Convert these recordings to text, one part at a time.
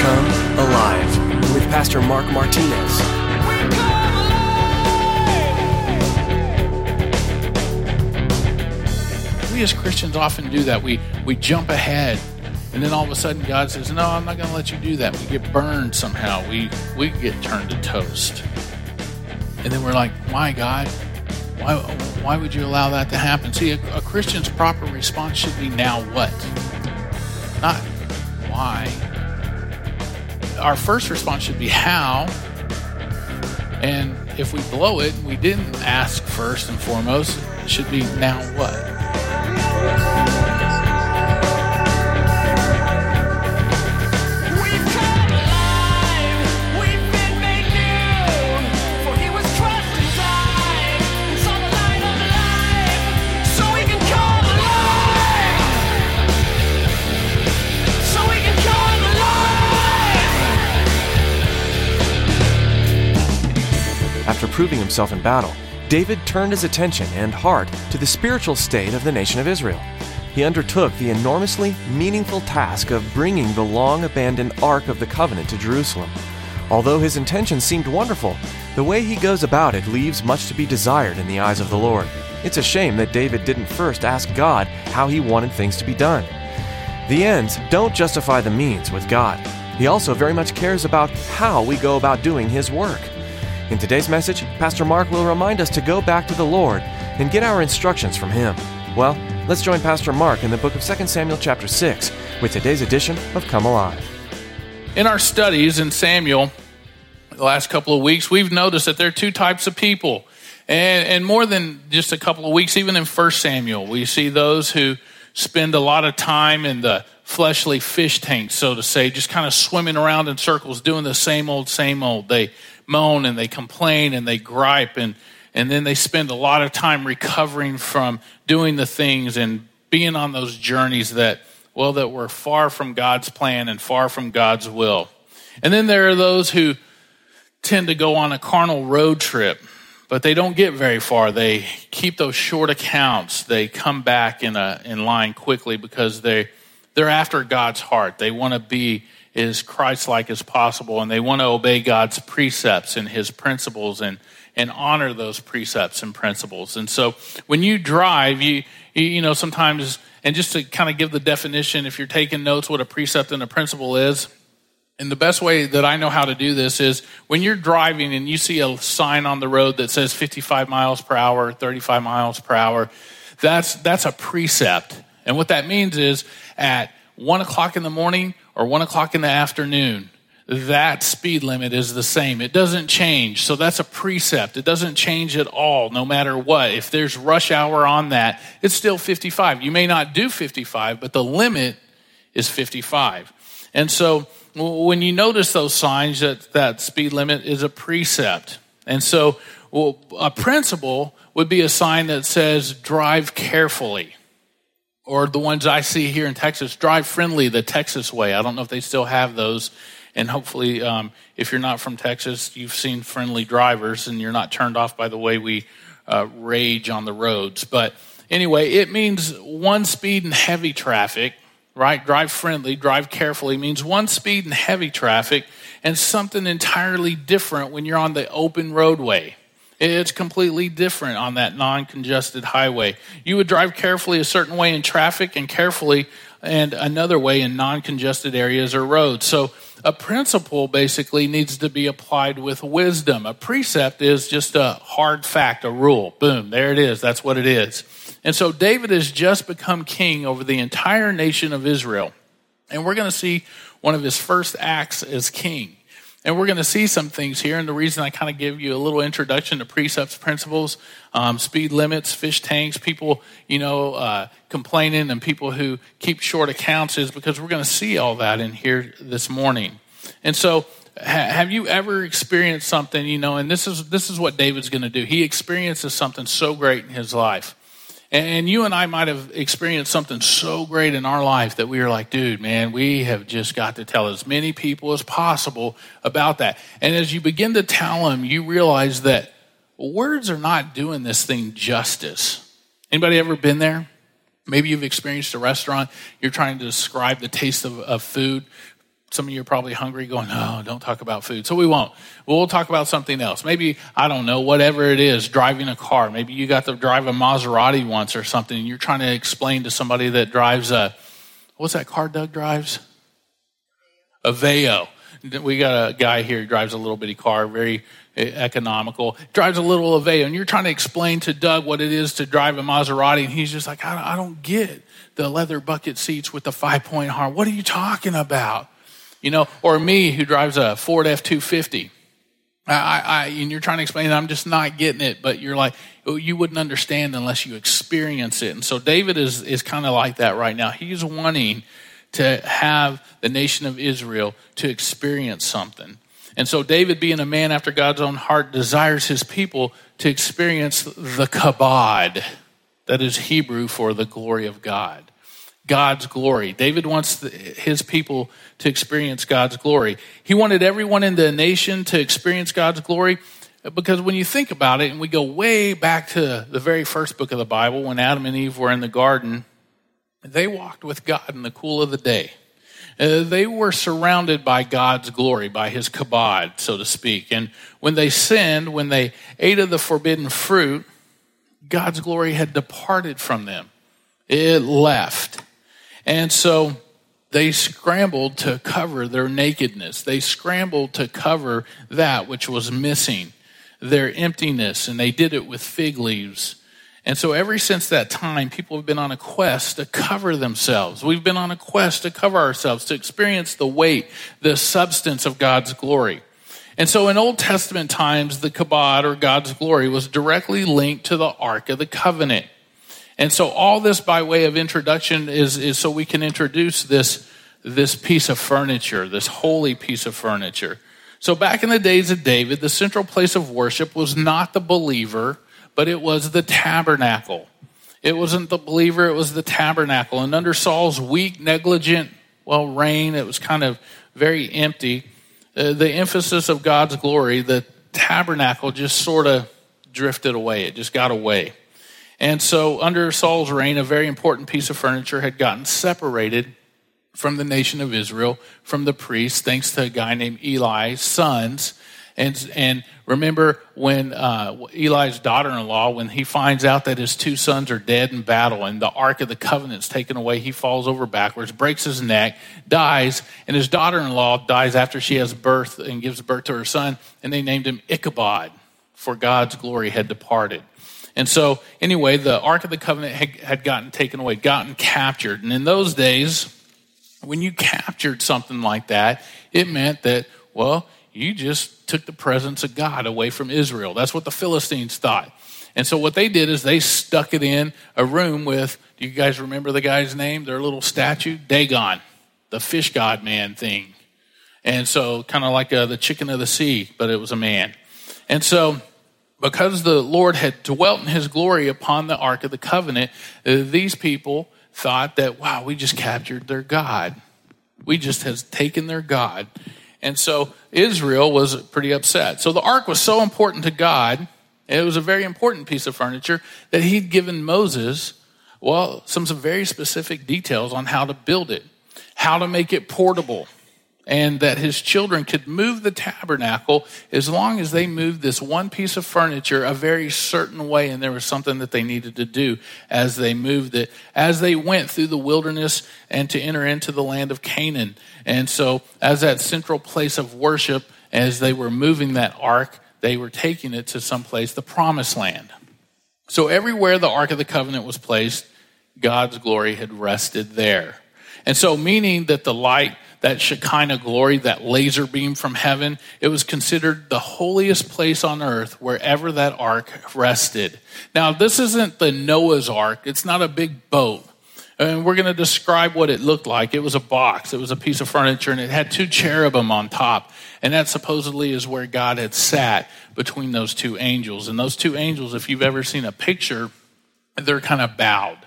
Come Alive with Pastor Mark Martinez. We as Christians often do that. We, we jump ahead, and then all of a sudden God says, No, I'm not going to let you do that. We get burned somehow. We, we get turned to toast. And then we're like, Why, God? Why, why would you allow that to happen? See, a, a Christian's proper response should be now what? Not why. Our first response should be how. And if we blow it, we didn't ask first and foremost, it should be now what? Proving himself in battle, David turned his attention and heart to the spiritual state of the nation of Israel. He undertook the enormously meaningful task of bringing the long abandoned Ark of the Covenant to Jerusalem. Although his intentions seemed wonderful, the way he goes about it leaves much to be desired in the eyes of the Lord. It's a shame that David didn't first ask God how he wanted things to be done. The ends don't justify the means with God. He also very much cares about how we go about doing his work. In today's message, Pastor Mark will remind us to go back to the Lord and get our instructions from him. Well, let's join Pastor Mark in the book of 2 Samuel chapter 6 with today's edition of Come Alive. In our studies in Samuel, the last couple of weeks, we've noticed that there are two types of people. And, and more than just a couple of weeks, even in 1 Samuel, we see those who spend a lot of time in the fleshly fish tank, so to say, just kind of swimming around in circles, doing the same old, same old. They moan and they complain and they gripe and and then they spend a lot of time recovering from doing the things and being on those journeys that well that were far from God's plan and far from God's will. And then there are those who tend to go on a carnal road trip, but they don't get very far. They keep those short accounts. They come back in a in line quickly because they they're after God's heart. They want to be as Christ like as possible, and they want to obey God's precepts and his principles and, and honor those precepts and principles. And so when you drive, you, you know, sometimes, and just to kind of give the definition, if you're taking notes, what a precept and a principle is, and the best way that I know how to do this is when you're driving and you see a sign on the road that says 55 miles per hour, 35 miles per hour, that's, that's a precept. And what that means is at one o'clock in the morning or one o'clock in the afternoon, that speed limit is the same. It doesn't change. So that's a precept. It doesn't change at all, no matter what. If there's rush hour on that, it's still 55. You may not do 55, but the limit is 55. And so when you notice those signs that that speed limit is a precept. And so well, a principle would be a sign that says drive carefully or the ones I see here in Texas, Drive Friendly, the Texas way. I don't know if they still have those. And hopefully, um, if you're not from Texas, you've seen friendly drivers and you're not turned off by the way we uh, rage on the roads. But anyway, it means one speed in heavy traffic, right? Drive friendly, drive carefully means one speed in heavy traffic and something entirely different when you're on the open roadway. It's completely different on that non congested highway. You would drive carefully a certain way in traffic and carefully and another way in non congested areas or roads. So, a principle basically needs to be applied with wisdom. A precept is just a hard fact, a rule. Boom, there it is. That's what it is. And so, David has just become king over the entire nation of Israel. And we're going to see one of his first acts as king. And we're going to see some things here. And the reason I kind of give you a little introduction to precepts, principles, um, speed limits, fish tanks, people, you know, uh, complaining, and people who keep short accounts is because we're going to see all that in here this morning. And so, ha- have you ever experienced something, you know, and this is, this is what David's going to do. He experiences something so great in his life and you and I might have experienced something so great in our life that we were like, dude, man, we have just got to tell as many people as possible about that. And as you begin to tell them, you realize that words are not doing this thing justice. Anybody ever been there? Maybe you've experienced a restaurant, you're trying to describe the taste of, of food. Some of you are probably hungry, going, oh, don't talk about food. So we won't. We'll talk about something else. Maybe, I don't know, whatever it is, driving a car. Maybe you got to drive a Maserati once or something, and you're trying to explain to somebody that drives a, what's that car Doug drives? Aveo. We got a guy here who drives a little bitty car, very eh, economical. Drives a little Aveo, and you're trying to explain to Doug what it is to drive a Maserati, and he's just like, I, I don't get the leather bucket seats with the five point harm. What are you talking about? You know, or me who drives a Ford F two fifty. I, I, and you're trying to explain, I'm just not getting it, but you're like, oh, you wouldn't understand unless you experience it. And so David is, is kind of like that right now. He's wanting to have the nation of Israel to experience something. And so, David, being a man after God's own heart, desires his people to experience the kabod, that is Hebrew for the glory of God. God's glory. David wants the, his people to experience God's glory. He wanted everyone in the nation to experience God's glory because when you think about it, and we go way back to the very first book of the Bible, when Adam and Eve were in the garden, they walked with God in the cool of the day. Uh, they were surrounded by God's glory, by his kabod, so to speak. And when they sinned, when they ate of the forbidden fruit, God's glory had departed from them. It left. And so they scrambled to cover their nakedness. They scrambled to cover that which was missing, their emptiness, and they did it with fig leaves and so, ever since that time, people have been on a quest to cover themselves. We've been on a quest to cover ourselves, to experience the weight, the substance of God's glory. And so, in Old Testament times, the kabod or God's glory was directly linked to the Ark of the Covenant. And so, all this by way of introduction is, is so we can introduce this, this piece of furniture, this holy piece of furniture. So, back in the days of David, the central place of worship was not the believer but it was the tabernacle. It wasn't the believer, it was the tabernacle. And under Saul's weak, negligent, well, reign, it was kind of very empty. Uh, the emphasis of God's glory, the tabernacle just sort of drifted away. It just got away. And so, under Saul's reign, a very important piece of furniture had gotten separated from the nation of Israel, from the priests, thanks to a guy named Eli's sons. And, and remember when uh, Eli's daughter in law, when he finds out that his two sons are dead in battle and the Ark of the Covenant's taken away, he falls over backwards, breaks his neck, dies, and his daughter in law dies after she has birth and gives birth to her son, and they named him Ichabod, for God's glory had departed. And so, anyway, the Ark of the Covenant had, had gotten taken away, gotten captured. And in those days, when you captured something like that, it meant that, well, you just took the presence of God away from Israel. That's what the Philistines thought. And so what they did is they stuck it in a room with, do you guys remember the guy's name? Their little statue? Dagon, the fish god man thing. And so kind of like uh, the chicken of the sea, but it was a man. And so because the Lord had dwelt in his glory upon the Ark of the Covenant, uh, these people thought that, wow, we just captured their God. We just has taken their God and so Israel was pretty upset. So the ark was so important to God, it was a very important piece of furniture that he'd given Moses, well, some, some very specific details on how to build it, how to make it portable, and that his children could move the tabernacle as long as they moved this one piece of furniture a very certain way and there was something that they needed to do as they moved it as they went through the wilderness and to enter into the land of Canaan. And so as that central place of worship as they were moving that ark they were taking it to some place the promised land. So everywhere the ark of the covenant was placed God's glory had rested there and so meaning that the light that Shekinah glory, that laser beam from heaven, it was considered the holiest place on earth wherever that ark rested. Now, this isn't the Noah's ark, it's not a big boat. And we're going to describe what it looked like. It was a box, it was a piece of furniture, and it had two cherubim on top. And that supposedly is where God had sat between those two angels. And those two angels, if you've ever seen a picture, they're kind of bowed.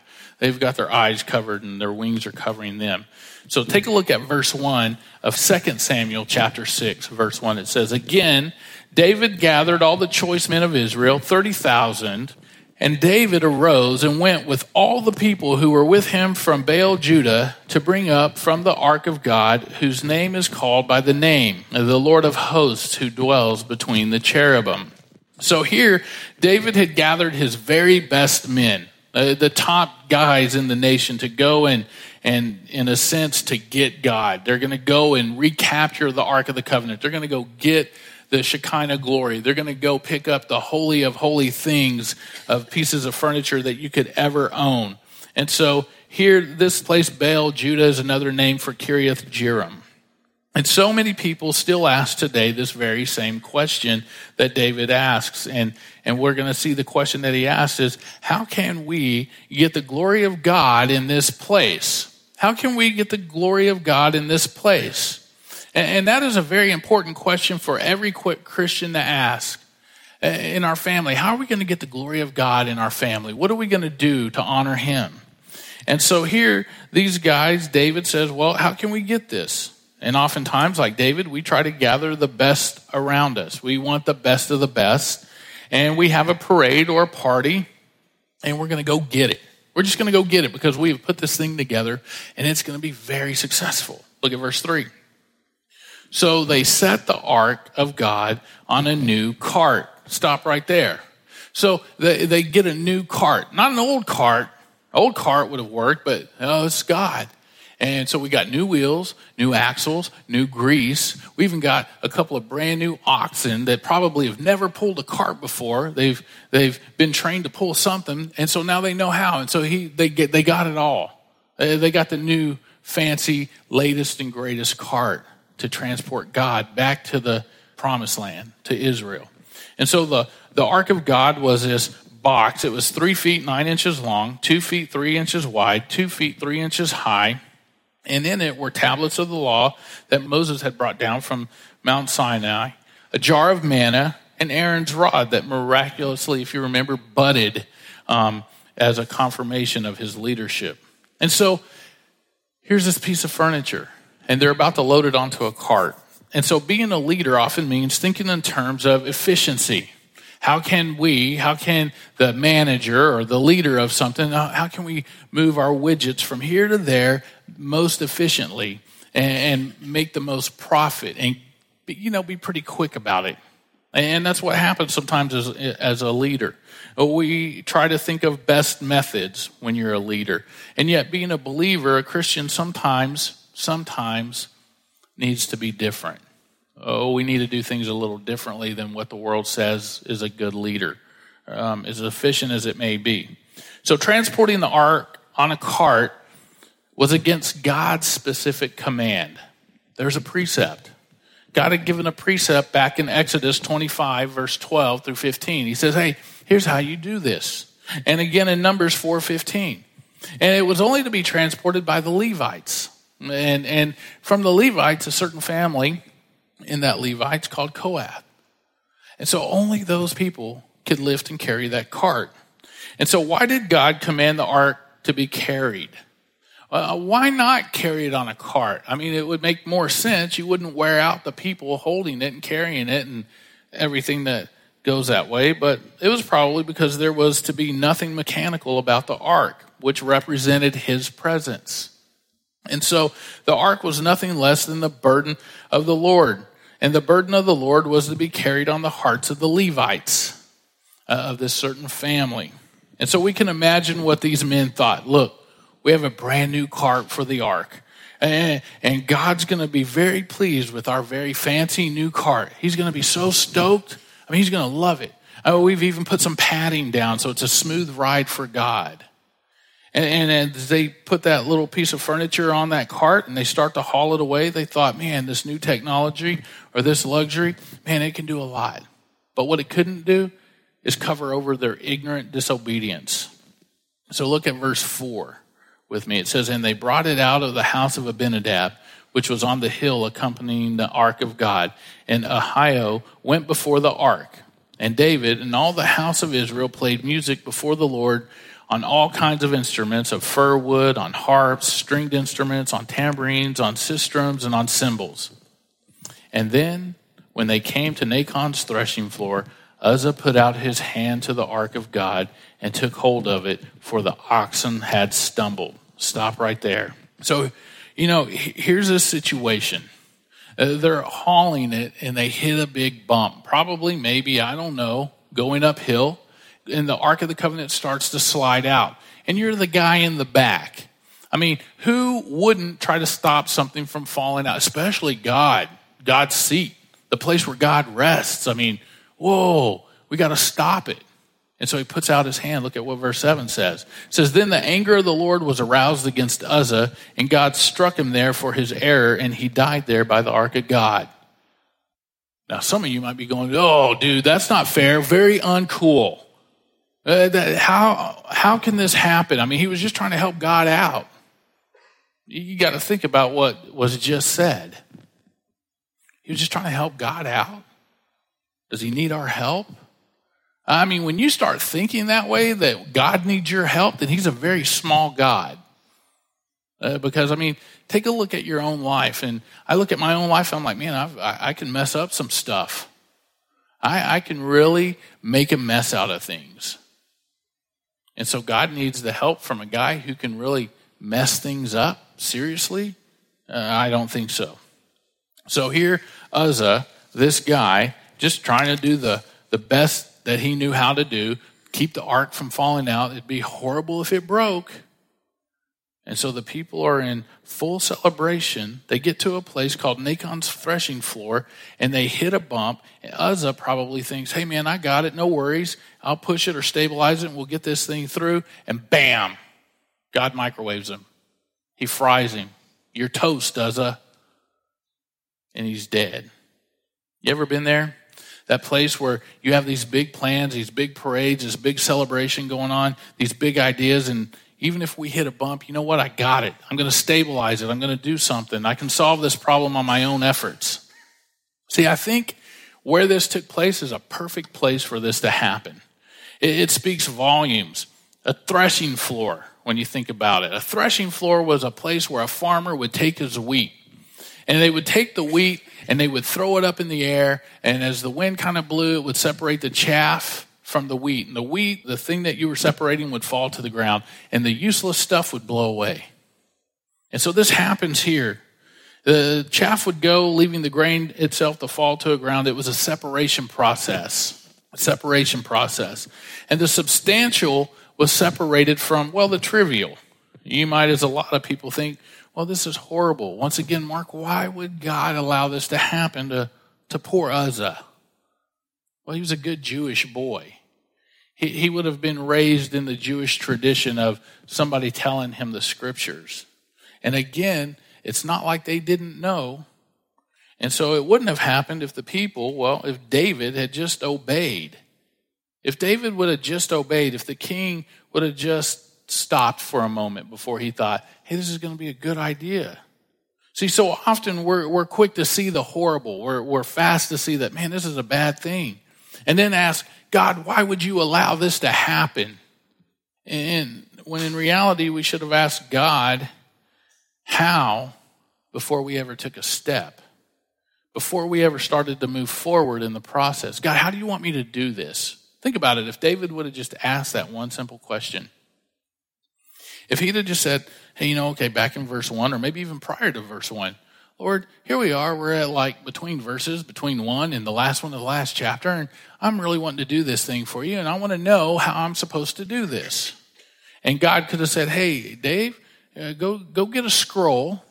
They've got their eyes covered and their wings are covering them. So take a look at verse 1 of 2 Samuel chapter 6, verse 1. It says, Again, David gathered all the choice men of Israel, 30,000, And David arose and went with all the people who were with him from Baal Judah to bring up from the ark of God, whose name is called by the name of the Lord of hosts who dwells between the cherubim. So here, David had gathered his very best men, uh, the top guys in the nation, to go and, and, in a sense, to get God. They're going to go and recapture the Ark of the Covenant. They're going to go get the Shekinah glory. They're going to go pick up the holy of holy things of pieces of furniture that you could ever own. And so here, this place, Baal, Judah, is another name for Kiriath Jearim. And so many people still ask today this very same question that David asks. And, and we're going to see the question that he asks is, how can we get the glory of God in this place? How can we get the glory of God in this place? And that is a very important question for every Christian to ask in our family. How are we going to get the glory of God in our family? What are we going to do to honor Him? And so here, these guys, David says, Well, how can we get this? And oftentimes, like David, we try to gather the best around us. We want the best of the best. And we have a parade or a party, and we're going to go get it. We're just going to go get it because we have put this thing together, and it's going to be very successful. Look at verse 3. So they set the ark of God on a new cart. Stop right there. So they, they get a new cart, not an old cart. Old cart would have worked, but oh, it's God. And so we got new wheels, new axles, new grease. We even got a couple of brand new oxen that probably have never pulled a cart before. They've they've been trained to pull something, and so now they know how. And so he they get they got it all. Uh, they got the new fancy, latest and greatest cart to transport God back to the promised land, to Israel. And so the, the ark of God was this box. It was three feet nine inches long, two feet three inches wide, two feet three inches high. And in it were tablets of the law that Moses had brought down from Mount Sinai, a jar of manna, and Aaron's rod that miraculously, if you remember, budded um, as a confirmation of his leadership. And so here's this piece of furniture and they're about to load it onto a cart. And so being a leader often means thinking in terms of efficiency. How can we, how can the manager or the leader of something, how can we move our widgets from here to there most efficiently and, make the most profit and, you know, be pretty quick about it? And that's what happens sometimes as, as a leader. We try to think of best methods when you're a leader. And yet, being a believer, a Christian, sometimes sometimes needs to be different. Oh, we need to do things a little differently than what the world says is a good leader, um, as efficient as it may be. So, transporting the ark on a cart was against God's specific command. There's a precept. God had given a precept back in Exodus 25, verse 12 through 15. He says, Hey, here's how you do this. And again in Numbers 4:15. And it was only to be transported by the Levites. And, and from the Levites, a certain family in that Levites called Kohath. And so only those people could lift and carry that cart. And so why did God command the ark to be carried? Uh, why not carry it on a cart? I mean, it would make more sense. You wouldn't wear out the people holding it and carrying it and everything that goes that way. But it was probably because there was to be nothing mechanical about the ark, which represented his presence. And so the ark was nothing less than the burden of the Lord. And the burden of the Lord was to be carried on the hearts of the Levites uh, of this certain family. And so we can imagine what these men thought. Look, we have a brand new cart for the ark. And, God's going to be very pleased with our very fancy new cart. He's going to be so stoked. I mean, he's going to love it. Oh, we've even put some padding down so it's a smooth ride for God. And, and, as they put that little piece of furniture on that cart and they start to haul it away, they thought, man, this new technology or this luxury, man, it can do a lot. But what it couldn't do is cover over their ignorant disobedience. So look at verse 4 with me. It says, And they brought it out of the house of Abinadab, which was on the hill accompanying the ark of God. And Ahio went before the ark. And David and all the house of Israel played music before the Lord on all kinds of instruments of fir wood, on harps, stringed instruments, on tambourines, on sistrums, and on cymbals. And then, when they came to Nacon's threshing floor, Uzzah put out his hand to the ark of God and took hold of it, for the oxen had stumbled. Stop right there. So, you know, here's a situation. Uh, they're hauling it and they hit a big bump. Probably, maybe, I don't know, going uphill. And the Ark of the Covenant starts to slide out. And you're the guy in the back. I mean, who wouldn't try to stop something from falling out, especially God, God's seat, the place where God rests? I mean, whoa, we got to stop it. And so he puts out his hand. Look at what verse 7 says. It says, Then the anger of the Lord was aroused against Uzzah, and God struck him there for his error, and he died there by the ark of God. Now, some of you might be going, Oh, dude, that's not fair. Very uncool. Uh, that, how, how can this happen? I mean, he was just trying to help God out. You got to think about what was just said. He was just trying to help God out. Does he need our help? I mean, when you start thinking that way, that God needs your help, then He's a very small God. Uh, because, I mean, take a look at your own life. And I look at my own life, I'm like, man, I've, i can mess up some stuff. I, I can really make a mess out of things. And so God needs the help from a guy who can really mess things up. Seriously? Uh, I don't think so. So here, Uzzah, this guy, just trying to do the, the best that he knew how to do, keep the ark from falling out. It'd be horrible if it broke. And so the people are in full celebration. They get to a place called Nacon's threshing floor and they hit a bump. And Uzzah probably thinks, hey man, I got it. No worries. I'll push it or stabilize it and we'll get this thing through. And bam, God microwaves him. He fries him. You're toast, Uzzah. And he's dead. You ever been there? That place where you have these big plans, these big parades, this big celebration going on, these big ideas, and even if we hit a bump, you know what? I got it. I'm going to stabilize it. I'm going to do something. I can solve this problem on my own efforts. See, I think where this took place is a perfect place for this to happen. It, it speaks volumes. A threshing floor, when you think about it. A threshing floor was a place where a farmer would take his wheat and they would take the wheat and they would throw it up in the air. And as the wind kind of blew, it would separate the chaff from the wheat. And the wheat, the thing that you were separating, would fall to the ground, and the useless stuff would blow away. And so this happens here. The chaff would go, leaving the grain itself to fall to the ground. It was a separation process. A separation process. And the substantial was separated from, well, the trivial. You might, as a lot of people think, well, this is horrible. Once again, Mark, why would God allow this to happen to, to poor Uzzah? Well, he was a good Jewish boy. He, he would have been raised in the Jewish tradition of somebody telling him the scriptures. And again, it's not like they didn't know. And so it wouldn't have happened if the people, well, if David had just obeyed. If David would have just obeyed, if the king would have just stopped for a moment before he thought, hey, this is going to be a good idea. See, so often we're, we're quick to see the horrible. We're, we're fast to see that, man, this is a bad thing. And then ask, God, why would you allow this to happen? And when in reality, we should have asked God how before we ever took a step, before we ever started to move forward in the process. God, how do you want me to do this? Think about it. If David would have just asked that one simple question, if he'd have just said, hey, you know, okay, back in verse one, or maybe even prior to verse one, Lord, here we are. We're at like between verses, between one and the last one of the last chapter, and I'm really wanting to do this thing for you, and I want to know how I'm supposed to do this. And God could have said, hey, Dave, uh, go, go get a scroll,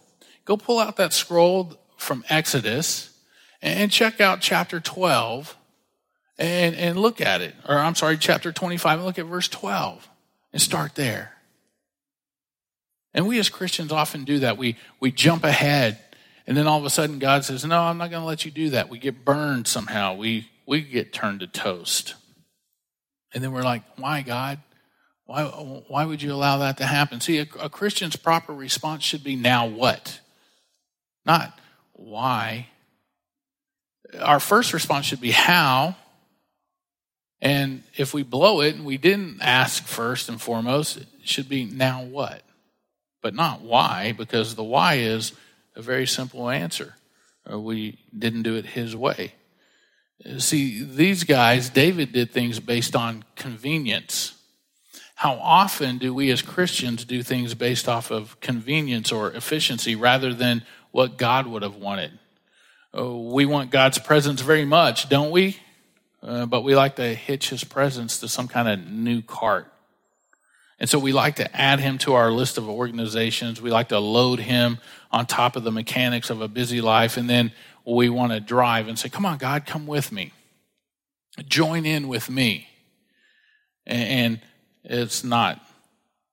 go pull out that scroll from Exodus, and check out chapter 12 and, and look at it. Or I'm sorry, chapter 25, and look at verse 12 and start there. And we as Christians often do that. We, we jump ahead, and then all of a sudden God says, No, I'm not going to let you do that. We get burned somehow. We, we get turned to toast. And then we're like, Why, God? Why, why would you allow that to happen? See, a, a Christian's proper response should be, Now what? Not why. Our first response should be, How? And if we blow it and we didn't ask first and foremost, it should be, Now what? But not why, because the why is a very simple answer. Uh, we didn't do it his way. See, these guys, David did things based on convenience. How often do we as Christians do things based off of convenience or efficiency rather than what God would have wanted? Oh, we want God's presence very much, don't we? Uh, but we like to hitch his presence to some kind of new cart. And so we like to add him to our list of organizations. We like to load him on top of the mechanics of a busy life. And then we want to drive and say, Come on, God, come with me. Join in with me. And it's not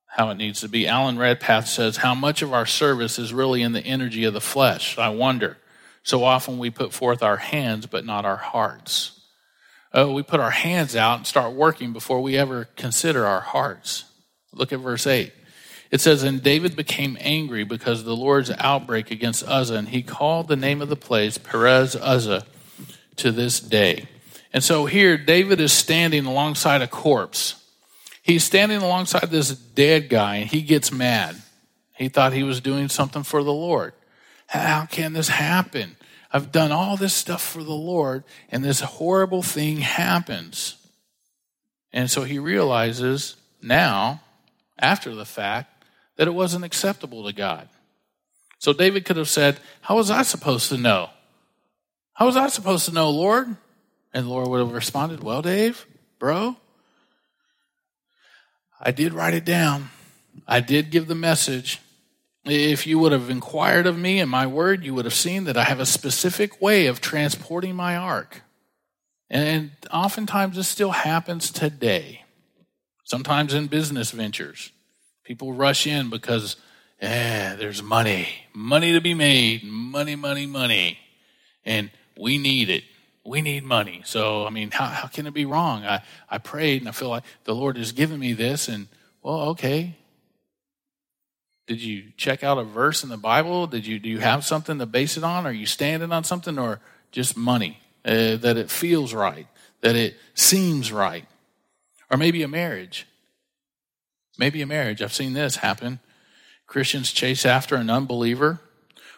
how it needs to be. Alan Redpath says, How much of our service is really in the energy of the flesh? I wonder. So often we put forth our hands, but not our hearts. Oh, we put our hands out and start working before we ever consider our hearts. Look at verse 8. It says, And David became angry because of the Lord's outbreak against Uzzah, and he called the name of the place Perez Uzzah to this day. And so here, David is standing alongside a corpse. He's standing alongside this dead guy, and he gets mad. He thought he was doing something for the Lord. How can this happen? I've done all this stuff for the Lord, and this horrible thing happens. And so he realizes now, after the fact, that it wasn't acceptable to God. So David could have said, How was I supposed to know? How was I supposed to know, Lord? And the Lord would have responded, Well, Dave, bro, I did write it down. I did give the message. If you would have inquired of me and my word, you would have seen that I have a specific way of transporting my ark. And oftentimes this still happens today. Sometimes in business ventures. People rush in because, eh, there's money, money to be made, money, money, money. And we need it. We need money. So, I mean, how, how can it be wrong? I, I prayed and I feel like the Lord has given me this. And, well, okay. Did you check out a verse in the Bible? Did you, do you have something to base it on? Are you standing on something or just money? Uh, that it feels right, that it seems right. Or maybe a marriage. Maybe a marriage. I've seen this happen. Christians chase after an unbeliever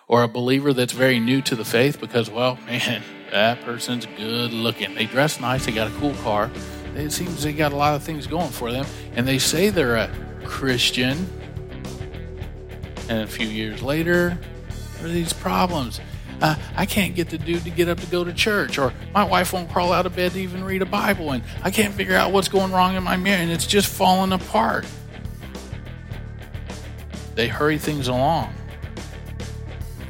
or a believer that's very new to the faith because, well, man, that person's good looking. They dress nice, they got a cool car. It seems they got a lot of things going for them, and they say they're a Christian. And a few years later, there are these problems. Uh, I can't get the dude to get up to go to church, or my wife won't crawl out of bed to even read a Bible, and I can't figure out what's going wrong in my marriage, and it's just falling apart. They hurry things along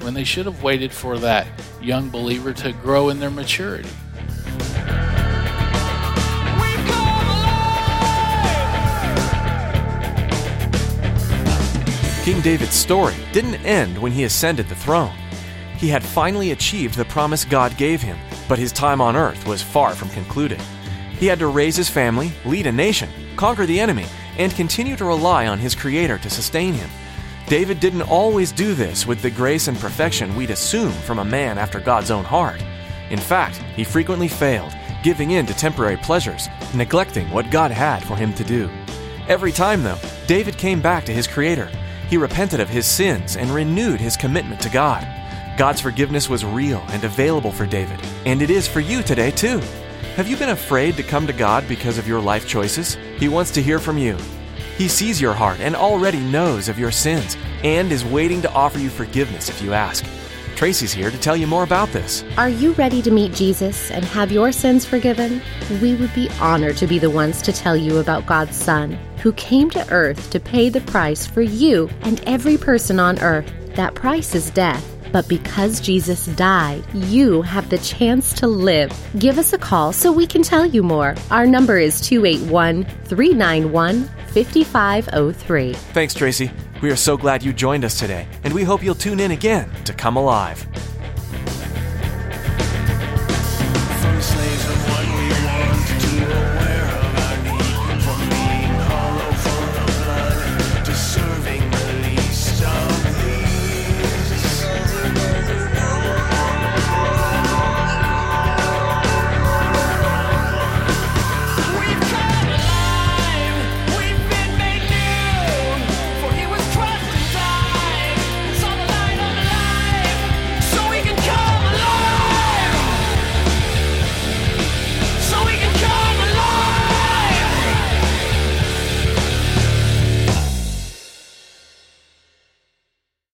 when they should have waited for that young believer to grow in their maturity. King David's story didn't end when he ascended the throne. He had finally achieved the promise God gave him, but his time on earth was far from concluded. He had to raise his family, lead a nation, conquer the enemy, and continue to rely on his Creator to sustain him. David didn't always do this with the grace and perfection we'd assume from a man after God's own heart. In fact, he frequently failed, giving in to temporary pleasures, neglecting what God had for him to do. Every time, though, David came back to his Creator. He repented of his sins and renewed his commitment to God. God's forgiveness was real and available for David, and it is for you today, too. Have you been afraid to come to God because of your life choices? He wants to hear from you. He sees your heart and already knows of your sins and is waiting to offer you forgiveness if you ask. Tracy's here to tell you more about this. Are you ready to meet Jesus and have your sins forgiven? We would be honored to be the ones to tell you about God's Son, who came to earth to pay the price for you and every person on earth. That price is death. But because Jesus died, you have the chance to live. Give us a call so we can tell you more. Our number is 281 391 5503. Thanks, Tracy. We are so glad you joined us today, and we hope you'll tune in again to Come Alive.